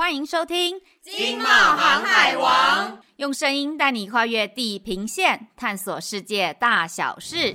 欢迎收听《金茂航海王》，用声音带你跨越地平线，探索世界大小事。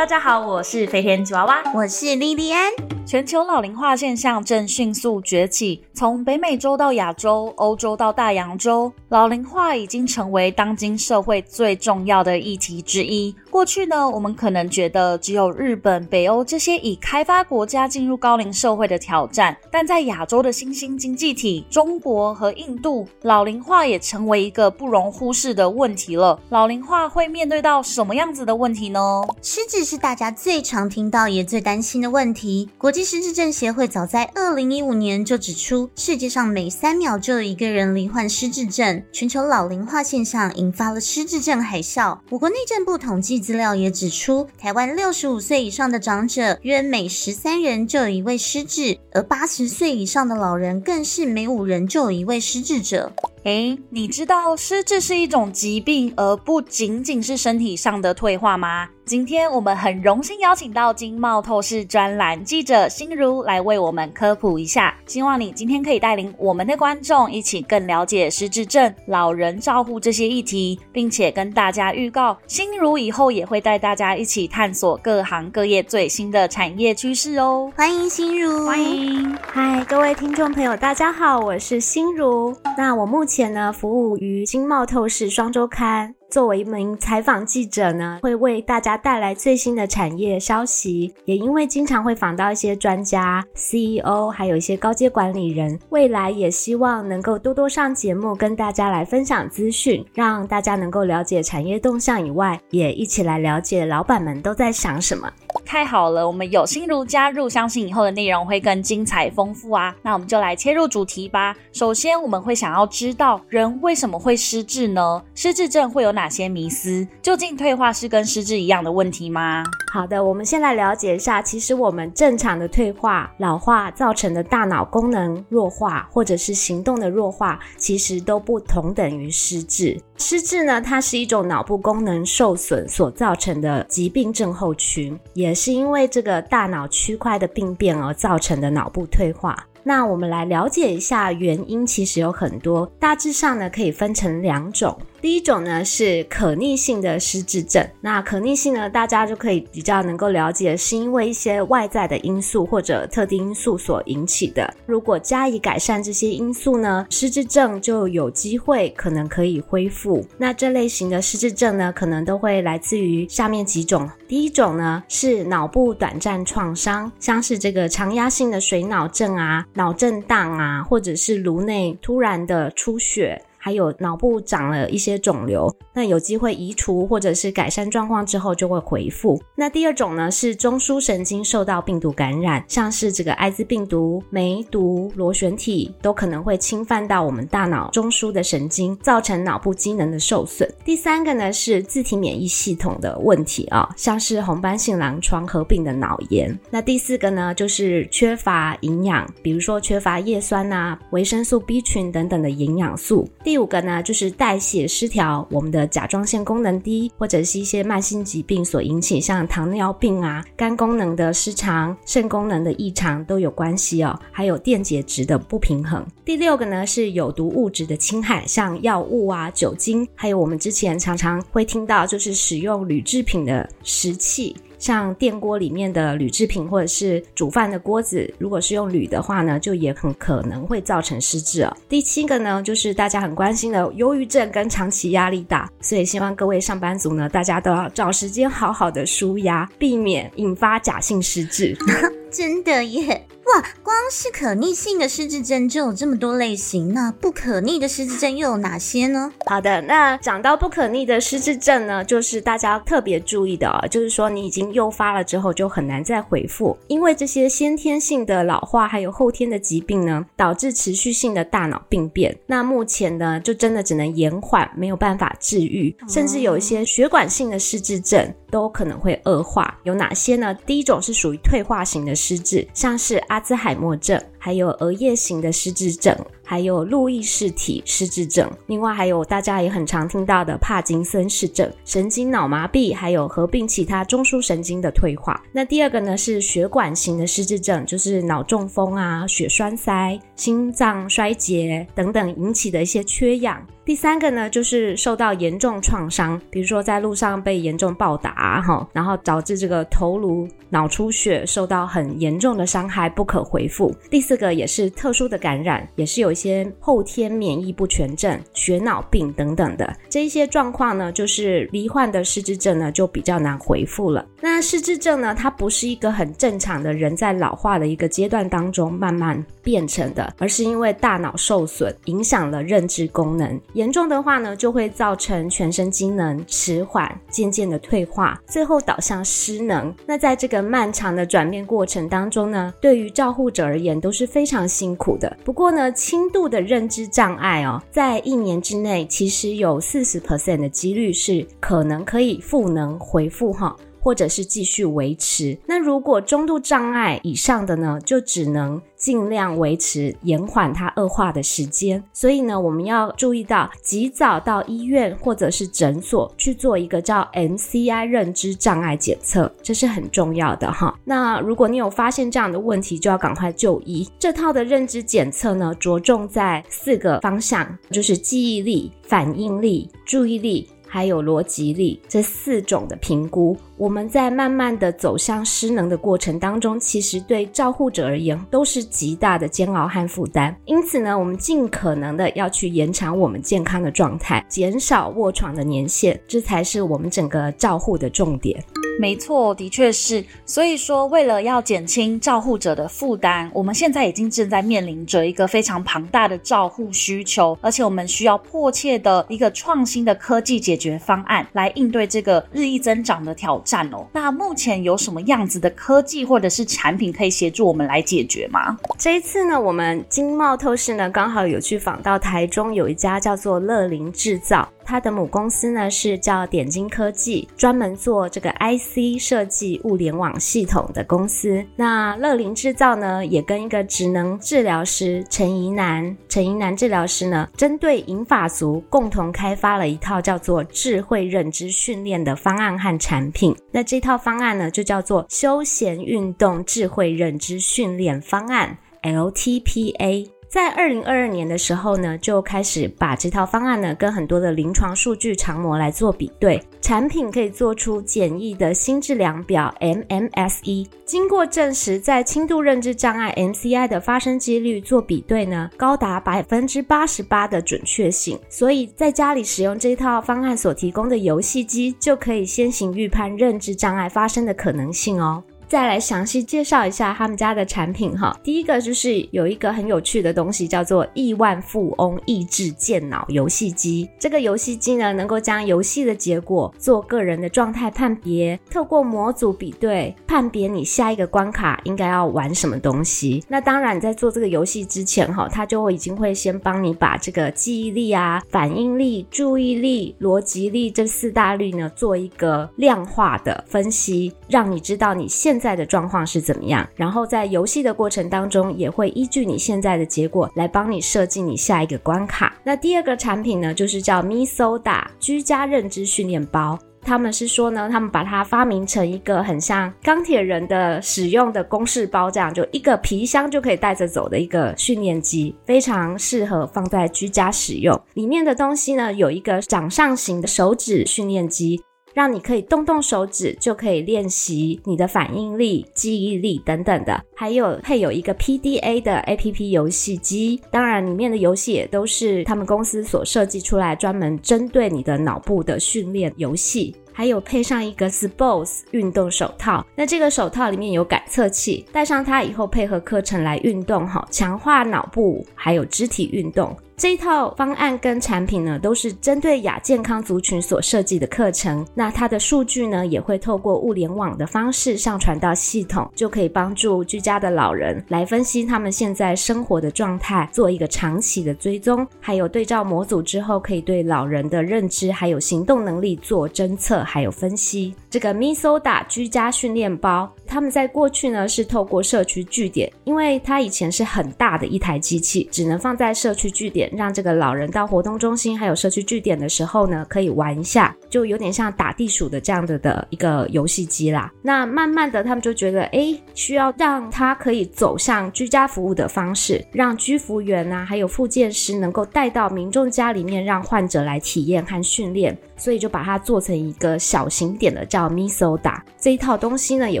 大家好，我是飞天吉娃娃，我是莉莉安。全球老龄化现象正迅速崛起，从北美洲到亚洲、欧洲到大洋洲，老龄化已经成为当今社会最重要的议题之一。过去呢，我们可能觉得只有日本、北欧这些已开发国家进入高龄社会的挑战，但在亚洲的新兴经济体中国和印度，老龄化也成为一个不容忽视的问题了。老龄化会面对到什么样子的问题呢？失智是大家最常听到也最担心的问题。国际失智症协会早在二零一五年就指出，世界上每三秒就有一个人罹患失智症。全球老龄化现象引发了失智症海啸。我国内政部统计资料也指出，台湾六十五岁以上的长者约每十三人就有一位失智，而八十岁以上的老人更是每五人就有一位失智者。诶，你知道失智是一种疾病，而不仅仅是身体上的退化吗？今天我们很荣幸邀请到经贸透视专栏记者心如来为我们科普一下，希望你今天可以带领我们的观众一起更了解失智症、老人照护这些议题，并且跟大家预告，心如以后也会带大家一起探索各行各业最新的产业趋势哦。欢迎心如，欢迎，嗨，各位听众朋友，大家好，我是心如。那我目前呢，服务于经贸透视双周刊。作为一名采访记者呢，会为大家带来最新的产业消息。也因为经常会访到一些专家、CEO，还有一些高阶管理人，未来也希望能够多多上节目，跟大家来分享资讯，让大家能够了解产业动向以外，也一起来了解老板们都在想什么。太好了，我们有心如加入，相信以后的内容会更精彩丰富啊！那我们就来切入主题吧。首先，我们会想要知道人为什么会失智呢？失智症会有哪哪些迷思？究竟退化是跟失智一样的问题吗？好的，我们先来了解一下，其实我们正常的退化、老化造成的大脑功能弱化，或者是行动的弱化，其实都不同等于失智。失智呢，它是一种脑部功能受损所造成的疾病症候群，也是因为这个大脑区块的病变而造成的脑部退化。那我们来了解一下原因，其实有很多，大致上呢可以分成两种。第一种呢是可逆性的失智症，那可逆性呢，大家就可以比较能够了解，是因为一些外在的因素或者特定因素所引起的。如果加以改善这些因素呢，失智症就有机会可能可以恢复。那这类型的失智症呢，可能都会来自于下面几种。第一种呢是脑部短暂创伤，像是这个常压性的水脑症啊、脑震荡啊，或者是颅内突然的出血。还有脑部长了一些肿瘤，那有机会移除或者是改善状况之后就会恢复。那第二种呢是中枢神经受到病毒感染，像是这个艾滋病毒、梅毒、螺旋体都可能会侵犯到我们大脑中枢的神经，造成脑部机能的受损。第三个呢是自体免疫系统的问题啊，像是红斑性狼疮合并的脑炎。那第四个呢就是缺乏营养，比如说缺乏叶酸啊、维生素 B 群等等的营养素。第五个呢，就是代谢失调，我们的甲状腺功能低，或者是一些慢性疾病所引起，像糖尿病啊、肝功能的失常、肾功能的异常都有关系哦。还有电解质的不平衡。第六个呢，是有毒物质的侵害，像药物啊、酒精，还有我们之前常常会听到，就是使用铝制品的食器。像电锅里面的铝制品，或者是煮饭的锅子，如果是用铝的话呢，就也很可能会造成失智哦。第七个呢，就是大家很关心的忧郁症跟长期压力大，所以希望各位上班族呢，大家都要找时间好好的舒压，避免引发假性失智。真的耶！哇，光是可逆性的失智症就有这么多类型，那不可逆的失智症又有哪些呢？好的，那讲到不可逆的失智症呢，就是大家特别注意的哦，就是说你已经诱发了之后就很难再回复，因为这些先天性的老化还有后天的疾病呢，导致持续性的大脑病变。那目前呢，就真的只能延缓，没有办法治愈，甚至有一些血管性的失智症都可能会恶化。有哪些呢？第一种是属于退化型的失智，像是阿兹海默症，还有额叶型的失智症，还有路易氏体失智症。另外还有大家也很常听到的帕金森氏症、神经脑麻痹，还有合并其他中枢神经的退化。那第二个呢是血管型的失智症，就是脑中风啊、血栓塞、心脏衰竭等等引起的一些缺氧。第三个呢，就是受到严重创伤，比如说在路上被严重暴打，哈，然后导致这个头颅脑出血，受到很严重的伤害，不可恢复。第四这个也是特殊的感染，也是有一些后天免疫不全症、血脑病等等的这一些状况呢，就是罹患的失智症呢就比较难恢复了。那失智症呢，它不是一个很正常的人在老化的一个阶段当中慢慢变成的，而是因为大脑受损，影响了认知功能。严重的话呢，就会造成全身机能迟缓，渐渐的退化，最后导向失能。那在这个漫长的转变过程当中呢，对于照护者而言都是是非常辛苦的。不过呢，轻度的认知障碍哦，在一年之内，其实有四十 percent 的几率是可能可以赋能回复哈。或者是继续维持。那如果中度障碍以上的呢，就只能尽量维持，延缓它恶化的时间。所以呢，我们要注意到，及早到医院或者是诊所去做一个叫 MCI 认知障碍检测，这是很重要的哈。那如果你有发现这样的问题，就要赶快就医。这套的认知检测呢，着重在四个方向，就是记忆力、反应力、注意力。还有逻辑力这四种的评估，我们在慢慢的走向失能的过程当中，其实对照护者而言都是极大的煎熬和负担。因此呢，我们尽可能的要去延长我们健康的状态，减少卧床的年限，这才是我们整个照护的重点。没错，的确是。所以说，为了要减轻照护者的负担，我们现在已经正在面临着一个非常庞大的照护需求，而且我们需要迫切的一个创新的科技解决方案来应对这个日益增长的挑战哦。那目前有什么样子的科技或者是产品可以协助我们来解决吗？这一次呢，我们经贸透视呢刚好有去访到台中有一家叫做乐林制造。它的母公司呢是叫点金科技，专门做这个 IC 设计、物联网系统的公司。那乐龄制造呢，也跟一个职能治疗师陈怡南、陈怡南治疗师呢，针对银发族共同开发了一套叫做智慧认知训练的方案和产品。那这套方案呢，就叫做休闲运动智慧认知训练方案 （LTPA）。在二零二二年的时候呢，就开始把这套方案呢跟很多的临床数据长模来做比对，产品可以做出简易的心智量表 MMSE，经过证实，在轻度认知障碍 MCI 的发生几率做比对呢，高达百分之八十八的准确性，所以在家里使用这套方案所提供的游戏机，就可以先行预判认知障碍发生的可能性哦。再来详细介绍一下他们家的产品哈。第一个就是有一个很有趣的东西，叫做亿万富翁益智健脑游戏机。这个游戏机呢，能够将游戏的结果做个人的状态判别，透过模组比对判别你下一个关卡应该要玩什么东西。那当然，在做这个游戏之前哈，它就会已经会先帮你把这个记忆力啊、反应力、注意力、逻辑力这四大力呢做一个量化的分析，让你知道你现在的状况是怎么样？然后在游戏的过程当中，也会依据你现在的结果来帮你设计你下一个关卡。那第二个产品呢，就是叫 MiSoda 居家认知训练包。他们是说呢，他们把它发明成一个很像钢铁人的使用的公式包，这样就一个皮箱就可以带着走的一个训练机，非常适合放在居家使用。里面的东西呢，有一个掌上型的手指训练机。让你可以动动手指，就可以练习你的反应力、记忆力等等的。还有配有一个 PDA 的 APP 游戏机，当然里面的游戏也都是他们公司所设计出来，专门针对你的脑部的训练游戏。还有配上一个 Sports 运动手套，那这个手套里面有感测器，戴上它以后配合课程来运动，哈，强化脑部还有肢体运动。这一套方案跟产品呢，都是针对亚健康族群所设计的课程。那它的数据呢，也会透过物联网的方式上传到系统，就可以帮助居家的老人来分析他们现在生活的状态，做一个长期的追踪，还有对照模组之后，可以对老人的认知还有行动能力做侦测还有分析。这个 MISODA 居家训练包，他们在过去呢是透过社区据点，因为它以前是很大的一台机器，只能放在社区据点，让这个老人到活动中心还有社区据点的时候呢，可以玩一下，就有点像打地鼠的这样的的一个游戏机啦。那慢慢的，他们就觉得，诶，需要让他可以走向居家服务的方式，让居服员啊，还有复健师能够带到民众家里面，让患者来体验和训练，所以就把它做成一个小型点的叫 MISODA 这一套东西呢，也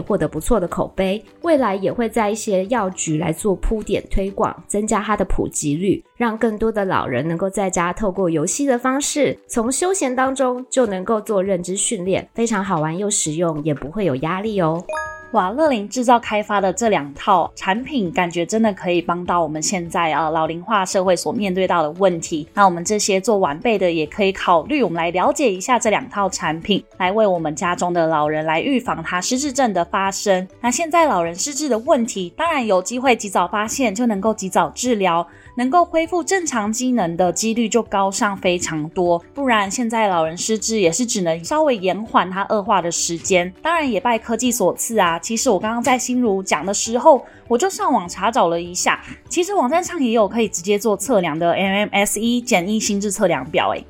获得不错的口碑，未来也会在一些药局来做铺点推广，增加它的普及率，让更多的老人能够在家透过游戏的方式，从休闲当中就能够做认知训练，非常好玩又实用，也不会有压力哦。哇，乐龄制造开发的这两套产品，感觉真的可以帮到我们现在啊老龄化社会所面对到的问题。那我们这些做晚辈的也可以考虑，我们来了解一下这两套产品，来为我们家中的老人来预防他失智症的发生。那现在老人失智的问题，当然有机会及早发现，就能够及早治疗。能够恢不正常机能的几率就高上非常多，不然现在老人失智也是只能稍微延缓它恶化的时间。当然也拜科技所赐啊，其实我刚刚在心如讲的时候，我就上网查找了一下，其实网站上也有可以直接做测量的 MMSE 简易心智测量表，诶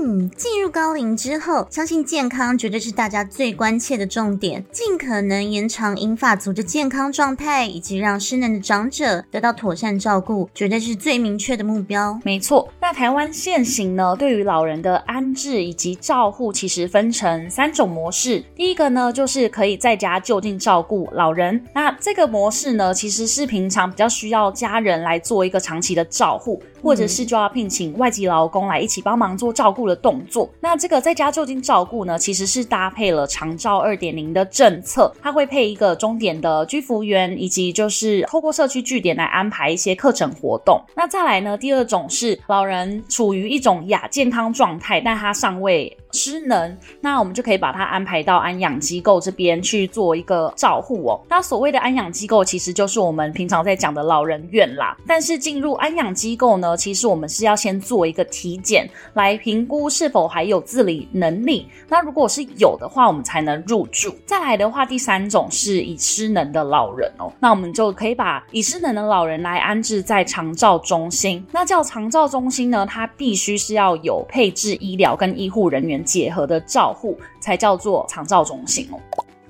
嗯，进入高龄之后，相信健康绝对是大家最关切的重点。尽可能延长银发族的健康状态，以及让失能的长者得到妥善照顾，绝对是最明确的目标。没错，那台湾现行呢，对于老人的安置以及照护，其实分成三种模式。第一个呢，就是可以在家就近照顾老人。那这个模式呢，其实是平常比较需要家人来做一个长期的照护，或者是就要聘请外籍劳工来一起帮忙做照顾。的动作，那这个在家就近照顾呢，其实是搭配了长照二点零的政策，它会配一个终点的居服员，以及就是透过社区据点来安排一些课程活动。那再来呢，第二种是老人处于一种亚健康状态，但他尚未失能，那我们就可以把他安排到安养机构这边去做一个照护哦。那所谓的安养机构，其实就是我们平常在讲的老人院啦。但是进入安养机构呢，其实我们是要先做一个体检，来评估是否还有自理能力。那如果是有的话，我们才能入住。再来的话，第三种是已失能的老人哦，那我们就可以把已失能的老人来安置在长照中心。那叫长照中心呢，它必须是要有配置医疗跟医护人员结合的照护才叫做长照中心哦。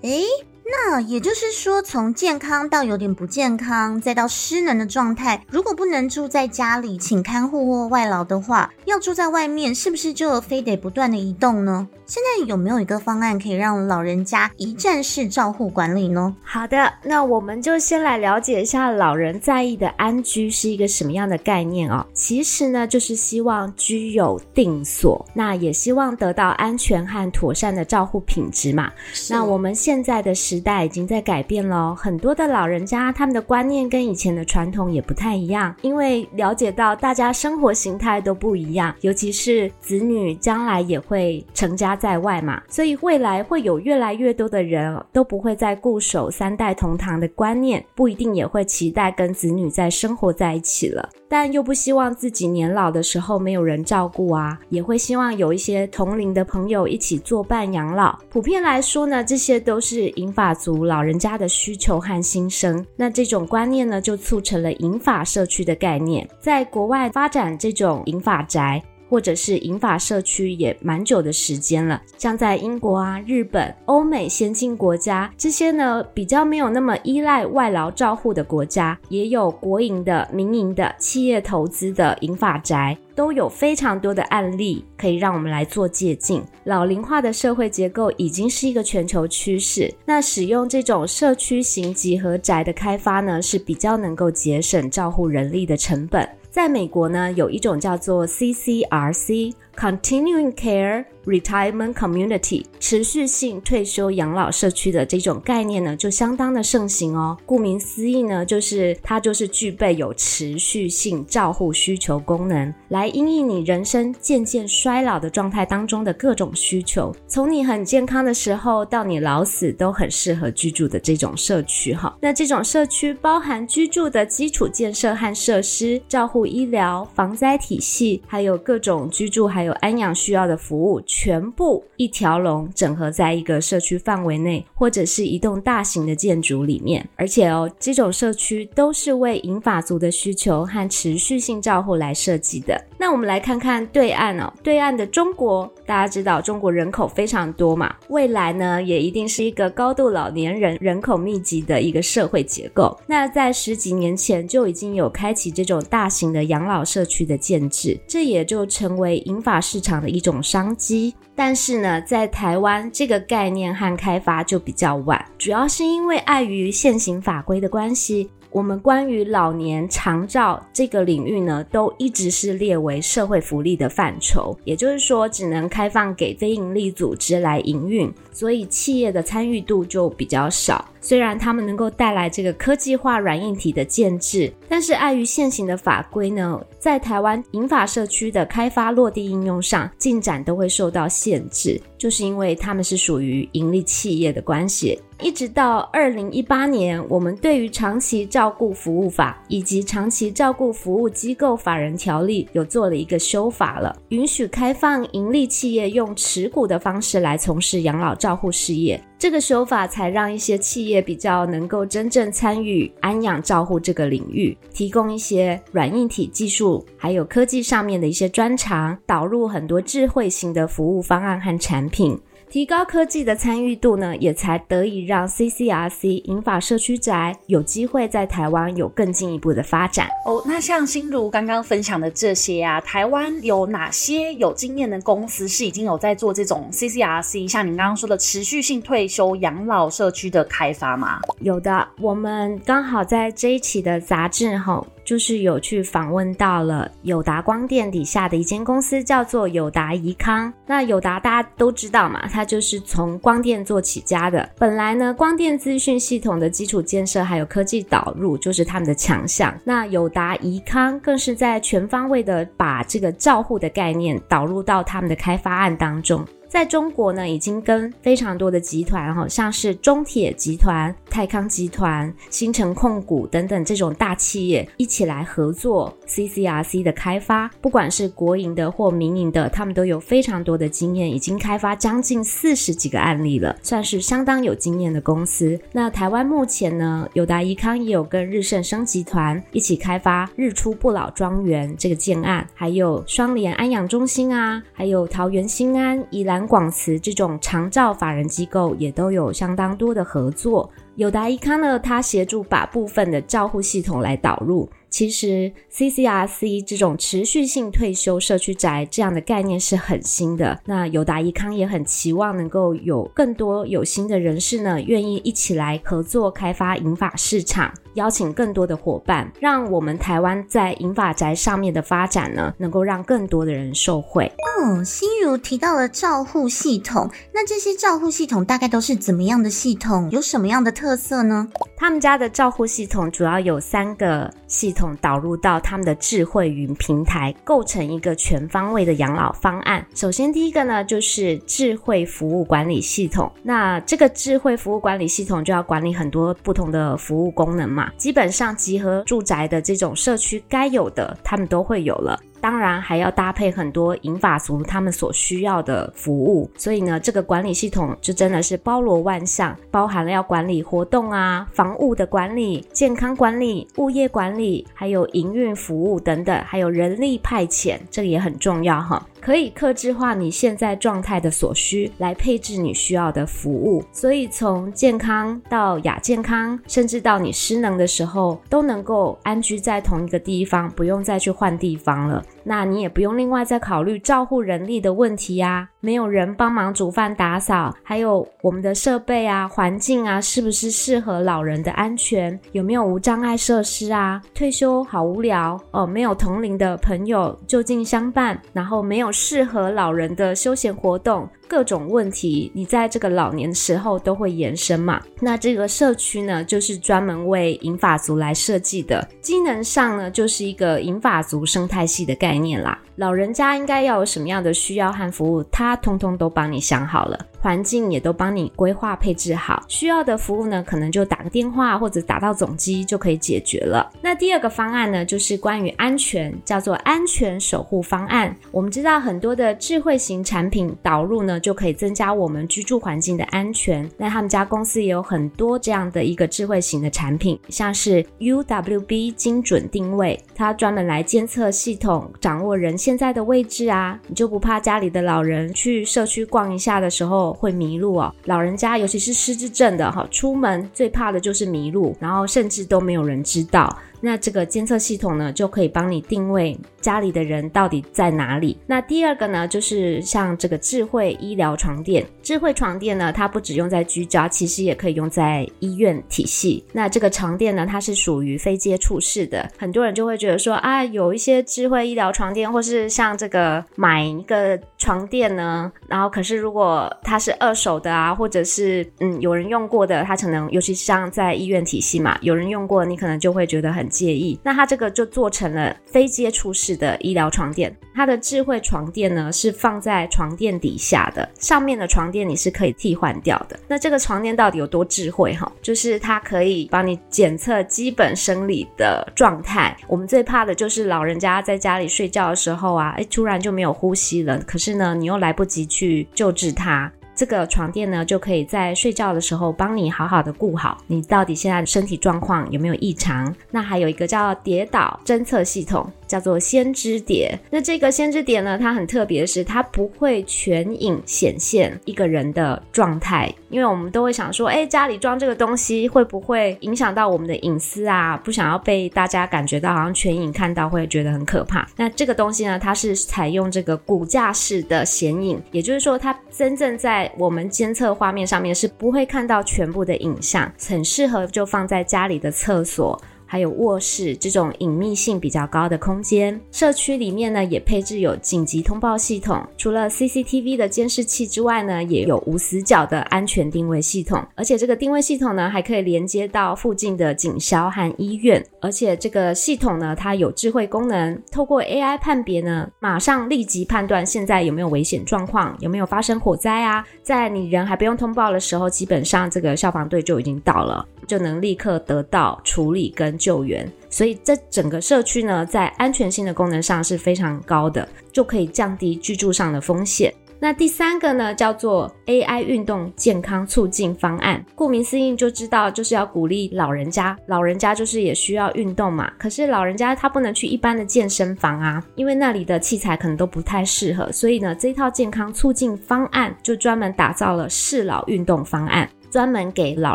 诶，那也就是说，从健康到有点不健康，再到失能的状态，如果不能住在家里，请看护或外劳的话，要住在外面，是不是就非得不断的移动呢？现在有没有一个方案可以让老人家一站式照护管理呢？好的，那我们就先来了解一下老人在意的安居是一个什么样的概念哦。其实呢，就是希望居有定所，那也希望得到安全和妥善的照护品质嘛。那我们现在的时代已经在改变了，很多的老人家他们的观念跟以前的传统也不太一样，因为了解到大家生活形态都不一样，尤其是子女将来也会成家在外嘛，所以未来会有越来越多的人都不会再固守三代同堂的观念，不一定也会期待跟子女再生活在一起了，但又不希望自己年老的时候没有人照顾啊，也会希望有一些同龄的朋友一起作伴养老。普遍来说呢，这些都是引发族老人家的需求和心声。那这种观念呢，就促成了银发社区的概念，在国外发展这种银发宅。或者是银发社区也蛮久的时间了，像在英国啊、日本、欧美先进国家这些呢，比较没有那么依赖外劳照护的国家，也有国营的、民营的、企业投资的银发宅，都有非常多的案例可以让我们来做借鉴。老龄化的社会结构已经是一个全球趋势，那使用这种社区型集合宅的开发呢，是比较能够节省照护人力的成本。在美国呢，有一种叫做 CCRC Continuing Care retirement community 持续性退休养老社区的这种概念呢，就相当的盛行哦。顾名思义呢，就是它就是具备有持续性照护需求功能，来因应你人生渐渐衰老的状态当中的各种需求。从你很健康的时候到你老死，都很适合居住的这种社区哈。那这种社区包含居住的基础建设和设施、照护医疗、防灾体系，还有各种居住还还有安养需要的服务，全部一条龙整合在一个社区范围内，或者是一栋大型的建筑里面。而且哦，这种社区都是为银发族的需求和持续性照护来设计的。那我们来看看对岸哦，对岸的中国，大家知道中国人口非常多嘛，未来呢也一定是一个高度老年人人口密集的一个社会结构。那在十几年前就已经有开启这种大型的养老社区的建制，这也就成为银发市场的一种商机。但是呢，在台湾这个概念和开发就比较晚，主要是因为碍于现行法规的关系。我们关于老年长照这个领域呢，都一直是列为社会福利的范畴，也就是说，只能开放给非营利组织来营运，所以企业的参与度就比较少。虽然他们能够带来这个科技化软硬体的建制，但是碍于现行的法规呢，在台湾银发社区的开发落地应用上进展都会受到限制，就是因为他们是属于盈利企业的关系。一直到二零一八年，我们对于长期照顾服务法以及长期照顾服务机构法人条例有做了一个修法了，允许开放盈利企业用持股的方式来从事养老照护事业。这个修法才让一些企业比较能够真正参与安养照护这个领域，提供一些软硬体技术，还有科技上面的一些专长，导入很多智慧型的服务方案和产品。提高科技的参与度呢，也才得以让 CCRC 银发社区宅有机会在台湾有更进一步的发展哦。那像心如刚刚分享的这些啊，台湾有哪些有经验的公司是已经有在做这种 CCRC，像你刚刚说的持续性退休养老社区的开发吗？有的，我们刚好在这一期的杂志哈。就是有去访问到了友达光电底下的一间公司，叫做友达宜康。那友达大家都知道嘛，它就是从光电做起家的。本来呢，光电资讯系统的基础建设还有科技导入就是他们的强项。那友达宜康更是在全方位的把这个照护的概念导入到他们的开发案当中。在中国呢，已经跟非常多的集团，哈，像是中铁集团、泰康集团、新城控股等等这种大企业一起来合作 CCRC 的开发，不管是国营的或民营的，他们都有非常多的经验，已经开发将近四十几个案例了，算是相当有经验的公司。那台湾目前呢，友达怡康也有跟日盛生集团一起开发日出不老庄园这个建案，还有双连安养中心啊，还有桃园新安、宜兰。广慈这种长照法人机构也都有相当多的合作。友达宜康呢，它协助把部分的照护系统来导入。其实 CCRC 这种持续性退休社区宅这样的概念是很新的。那友达宜康也很期望能够有更多有心的人士呢，愿意一起来合作开发银发市场。邀请更多的伙伴，让我们台湾在银发宅上面的发展呢，能够让更多的人受惠。哦，心如提到了照护系统，那这些照护系统大概都是怎么样的系统？有什么样的特色呢？他们家的照护系统主要有三个系统导入到他们的智慧云平台，构成一个全方位的养老方案。首先，第一个呢就是智慧服务管理系统。那这个智慧服务管理系统就要管理很多不同的服务功能嘛。基本上集合住宅的这种社区该有的，他们都会有了。当然还要搭配很多银发族他们所需要的服务，所以呢，这个管理系统就真的是包罗万象，包含了要管理活动啊、房屋的管理、健康管理、物业管理，还有营运服务等等，还有人力派遣，这个也很重要哈。可以客制化你现在状态的所需，来配置你需要的服务。所以从健康到亚健康，甚至到你失能的时候，都能够安居在同一个地方，不用再去换地方了。那你也不用另外再考虑照护人力的问题呀。没有人帮忙煮饭打扫，还有我们的设备啊、环境啊，是不是适合老人的安全？有没有无障碍设施啊？退休好无聊哦，没有同龄的朋友就近相伴，然后没有适合老人的休闲活动。各种问题，你在这个老年时候都会延伸嘛。那这个社区呢，就是专门为银发族来设计的，机能上呢，就是一个银发族生态系的概念啦。老人家应该要有什么样的需要和服务，他他通通都帮你想好了。环境也都帮你规划配置好，需要的服务呢，可能就打个电话或者打到总机就可以解决了。那第二个方案呢，就是关于安全，叫做安全守护方案。我们知道很多的智慧型产品导入呢，就可以增加我们居住环境的安全。那他们家公司也有很多这样的一个智慧型的产品，像是 UWB 精准定位，它专门来监测系统，掌握人现在的位置啊，你就不怕家里的老人去社区逛一下的时候，会迷路哦，老人家尤其是失智症的哈，出门最怕的就是迷路，然后甚至都没有人知道。那这个监测系统呢，就可以帮你定位家里的人到底在哪里。那第二个呢，就是像这个智慧医疗床垫。智慧床垫呢，它不只用在居家，其实也可以用在医院体系。那这个床垫呢，它是属于非接触式的。很多人就会觉得说啊，有一些智慧医疗床垫，或是像这个买一个床垫呢，然后可是如果它是二手的啊，或者是嗯有人用过的，它可能尤其像在医院体系嘛，有人用过，你可能就会觉得很。介意，那它这个就做成了非接触式的医疗床垫。它的智慧床垫呢，是放在床垫底下的，上面的床垫你是可以替换掉的。那这个床垫到底有多智慧哈？就是它可以帮你检测基本生理的状态。我们最怕的就是老人家在家里睡觉的时候啊，诶，突然就没有呼吸了，可是呢，你又来不及去救治他。这个床垫呢，就可以在睡觉的时候帮你好好的顾好你到底现在身体状况有没有异常。那还有一个叫跌倒侦测系统。叫做先知碟，那这个先知碟呢，它很特别的是，它不会全影显现一个人的状态，因为我们都会想说，哎，家里装这个东西会不会影响到我们的隐私啊？不想要被大家感觉到好像全影看到，会觉得很可怕。那这个东西呢，它是采用这个骨架式的显影，也就是说，它真正在我们监测画面上面是不会看到全部的影像，很适合就放在家里的厕所。还有卧室这种隐秘性比较高的空间，社区里面呢也配置有紧急通报系统，除了 CCTV 的监视器之外呢，也有无死角的安全定位系统，而且这个定位系统呢还可以连接到附近的警消和医院，而且这个系统呢它有智慧功能，透过 AI 判别呢，马上立即判断现在有没有危险状况，有没有发生火灾啊，在你人还不用通报的时候，基本上这个消防队就已经到了。就能立刻得到处理跟救援，所以这整个社区呢，在安全性的功能上是非常高的，就可以降低居住上的风险。那第三个呢，叫做 AI 运动健康促进方案。顾名思义，就知道就是要鼓励老人家，老人家就是也需要运动嘛。可是老人家他不能去一般的健身房啊，因为那里的器材可能都不太适合。所以呢，这套健康促进方案就专门打造了适老运动方案。专门给老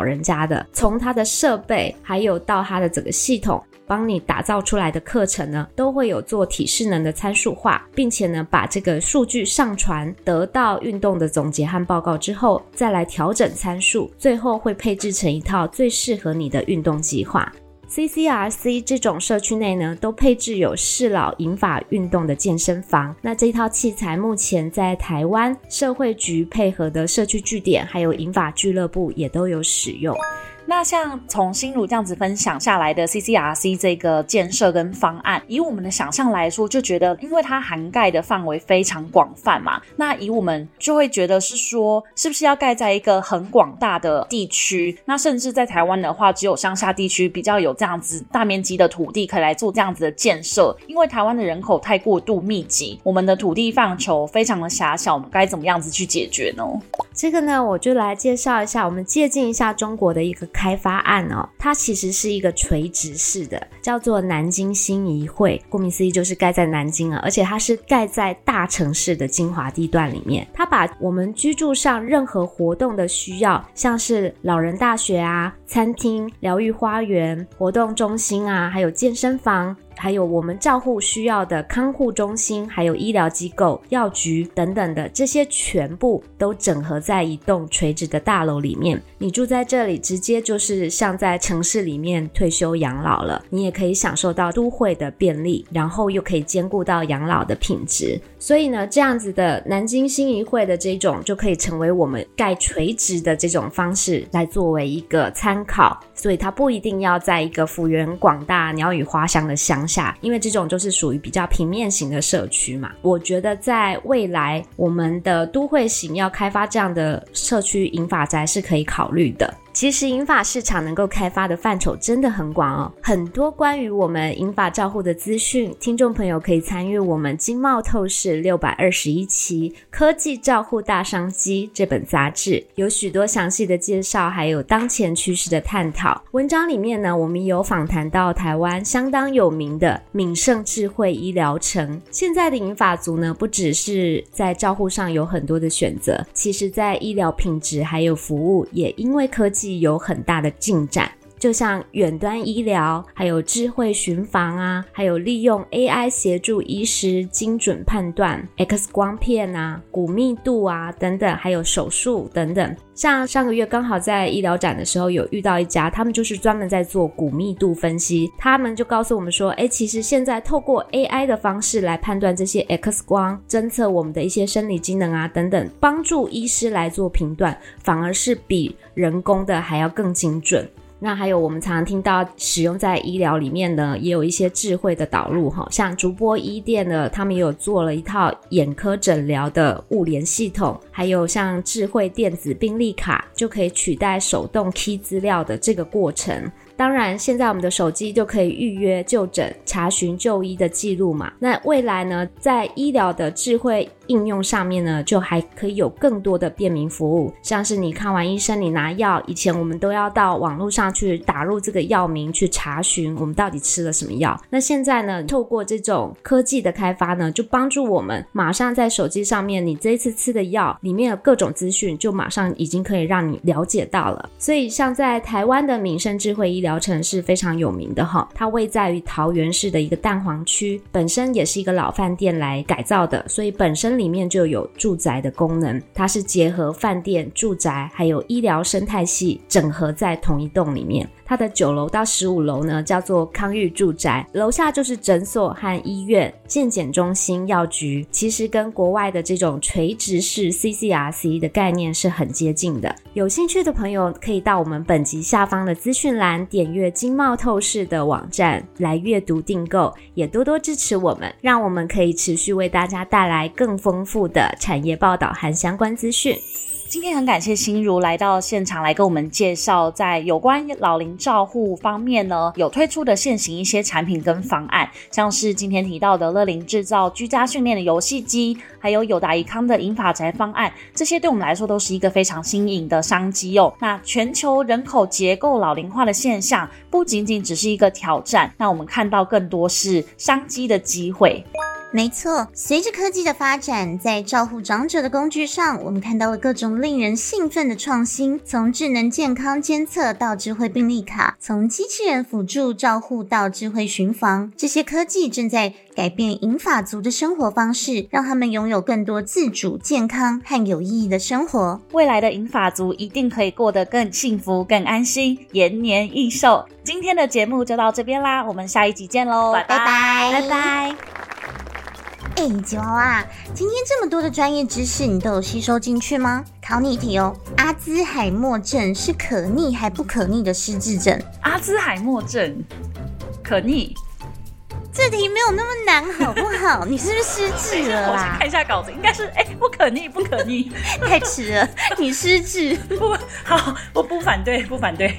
人家的，从他的设备，还有到他的整个系统，帮你打造出来的课程呢，都会有做体适能的参数化，并且呢，把这个数据上传，得到运动的总结和报告之后，再来调整参数，最后会配置成一套最适合你的运动计划。CCRC 这种社区内呢，都配置有适老银发运动的健身房。那这套器材目前在台湾社会局配合的社区据点，还有银发俱乐部也都有使用。那像从心如这样子分享下来的 CCRC 这个建设跟方案，以我们的想象来说，就觉得因为它涵盖的范围非常广泛嘛，那以我们就会觉得是说，是不是要盖在一个很广大的地区？那甚至在台湾的话，只有乡下地区比较有这样子大面积的土地可以来做这样子的建设。因为台湾的人口太过度密集，我们的土地范畴非常的狭小，我们该怎么样子去解决呢？这个呢，我就来介绍一下，我们借鉴一下中国的一个。开发案哦，它其实是一个垂直式的，叫做南京新怡汇。顾名思义，就是盖在南京啊，而且它是盖在大城市的精华地段里面。它把我们居住上任何活动的需要，像是老人大学啊、餐厅、疗愈花园、活动中心啊，还有健身房。还有我们照护需要的康护中心，还有医疗机构、药局等等的这些，全部都整合在一栋垂直的大楼里面。你住在这里，直接就是像在城市里面退休养老了。你也可以享受到都会的便利，然后又可以兼顾到养老的品质。所以呢，这样子的南京新一会的这种，就可以成为我们盖垂直的这种方式来作为一个参考。所以它不一定要在一个幅员广大、鸟语花香的乡下，因为这种就是属于比较平面型的社区嘛。我觉得在未来，我们的都会型要开发这样的社区银发宅是可以考虑的。其实银发市场能够开发的范畴真的很广哦，很多关于我们银发照护的资讯，听众朋友可以参与我们《经贸透视》六百二十一期《科技照护大商机》这本杂志，有许多详细的介绍，还有当前趋势的探讨。文章里面呢，我们有访谈到台湾相当有名的敏盛智慧医疗城。现在的银发族呢，不只是在照护上有很多的选择，其实在医疗品质还有服务，也因为科技。有很大的进展，就像远端医疗，还有智慧巡防啊，还有利用 AI 协助医师精准判断 X 光片啊、骨密度啊等等，还有手术等等。像上个月刚好在医疗展的时候，有遇到一家，他们就是专门在做骨密度分析，他们就告诉我们说，哎，其实现在透过 AI 的方式来判断这些 X 光，侦测我们的一些生理机能啊等等，帮助医师来做评断，反而是比人工的还要更精准。那还有我们常常听到使用在医疗里面呢，也有一些智慧的导入哈，像竹波医电的，他们也有做了一套眼科诊疗的物联系统，还有像智慧电子病历卡，就可以取代手动 key 资料的这个过程。当然，现在我们的手机就可以预约就诊、查询就医的记录嘛。那未来呢，在医疗的智慧应用上面呢，就还可以有更多的便民服务，像是你看完医生，你拿药，以前我们都要到网络上去打入这个药名去查询我们到底吃了什么药。那现在呢，透过这种科技的开发呢，就帮助我们马上在手机上面，你这一次吃的药里面的各种资讯，就马上已经可以让你了解到了。所以，像在台湾的民生智慧医疗。城是非常有名的哈，它位在于桃园市的一个蛋黄区，本身也是一个老饭店来改造的，所以本身里面就有住宅的功能。它是结合饭店、住宅还有医疗生态系整合在同一栋里面。它的九楼到十五楼呢，叫做康裕住宅，楼下就是诊所和医院、健检中心、药局。其实跟国外的这种垂直式 CCRC 的概念是很接近的。有兴趣的朋友可以到我们本集下方的资讯栏点阅经贸透视的网站来阅读订购，也多多支持我们，让我们可以持续为大家带来更丰丰富的产业报道和相关资讯。今天很感谢心如来到现场来跟我们介绍，在有关老龄照护方面呢，有推出的现行一些产品跟方案，像是今天提到的乐龄制造居家训练的游戏机，还有友达怡康的银发宅方案，这些对我们来说都是一个非常新颖的商机哦。那全球人口结构老龄化的现象，不仅仅只是一个挑战，那我们看到更多是商机的机会。没错，随着科技的发展，在照护长者的工具上，我们看到了各种令人兴奋的创新。从智能健康监测到智慧病历卡，从机器人辅助照护到智慧巡房，这些科技正在改变银发族的生活方式，让他们拥有更多自主、健康和有意义的生活。未来的银发族一定可以过得更幸福、更安心，延年益寿。今天的节目就到这边啦，我们下一集见喽，拜拜，拜拜。哎，吉娃娃，今天这么多的专业知识，你都有吸收进去吗？考你一题哦，阿兹海默症是可逆还不可逆的失智症？阿兹海默症可逆？这题没有那么难，好不好？你是不是失智了啦？我看一下稿子，应该是哎，不可逆，不可逆，太迟了，你失智。不好，我不反对，不反对。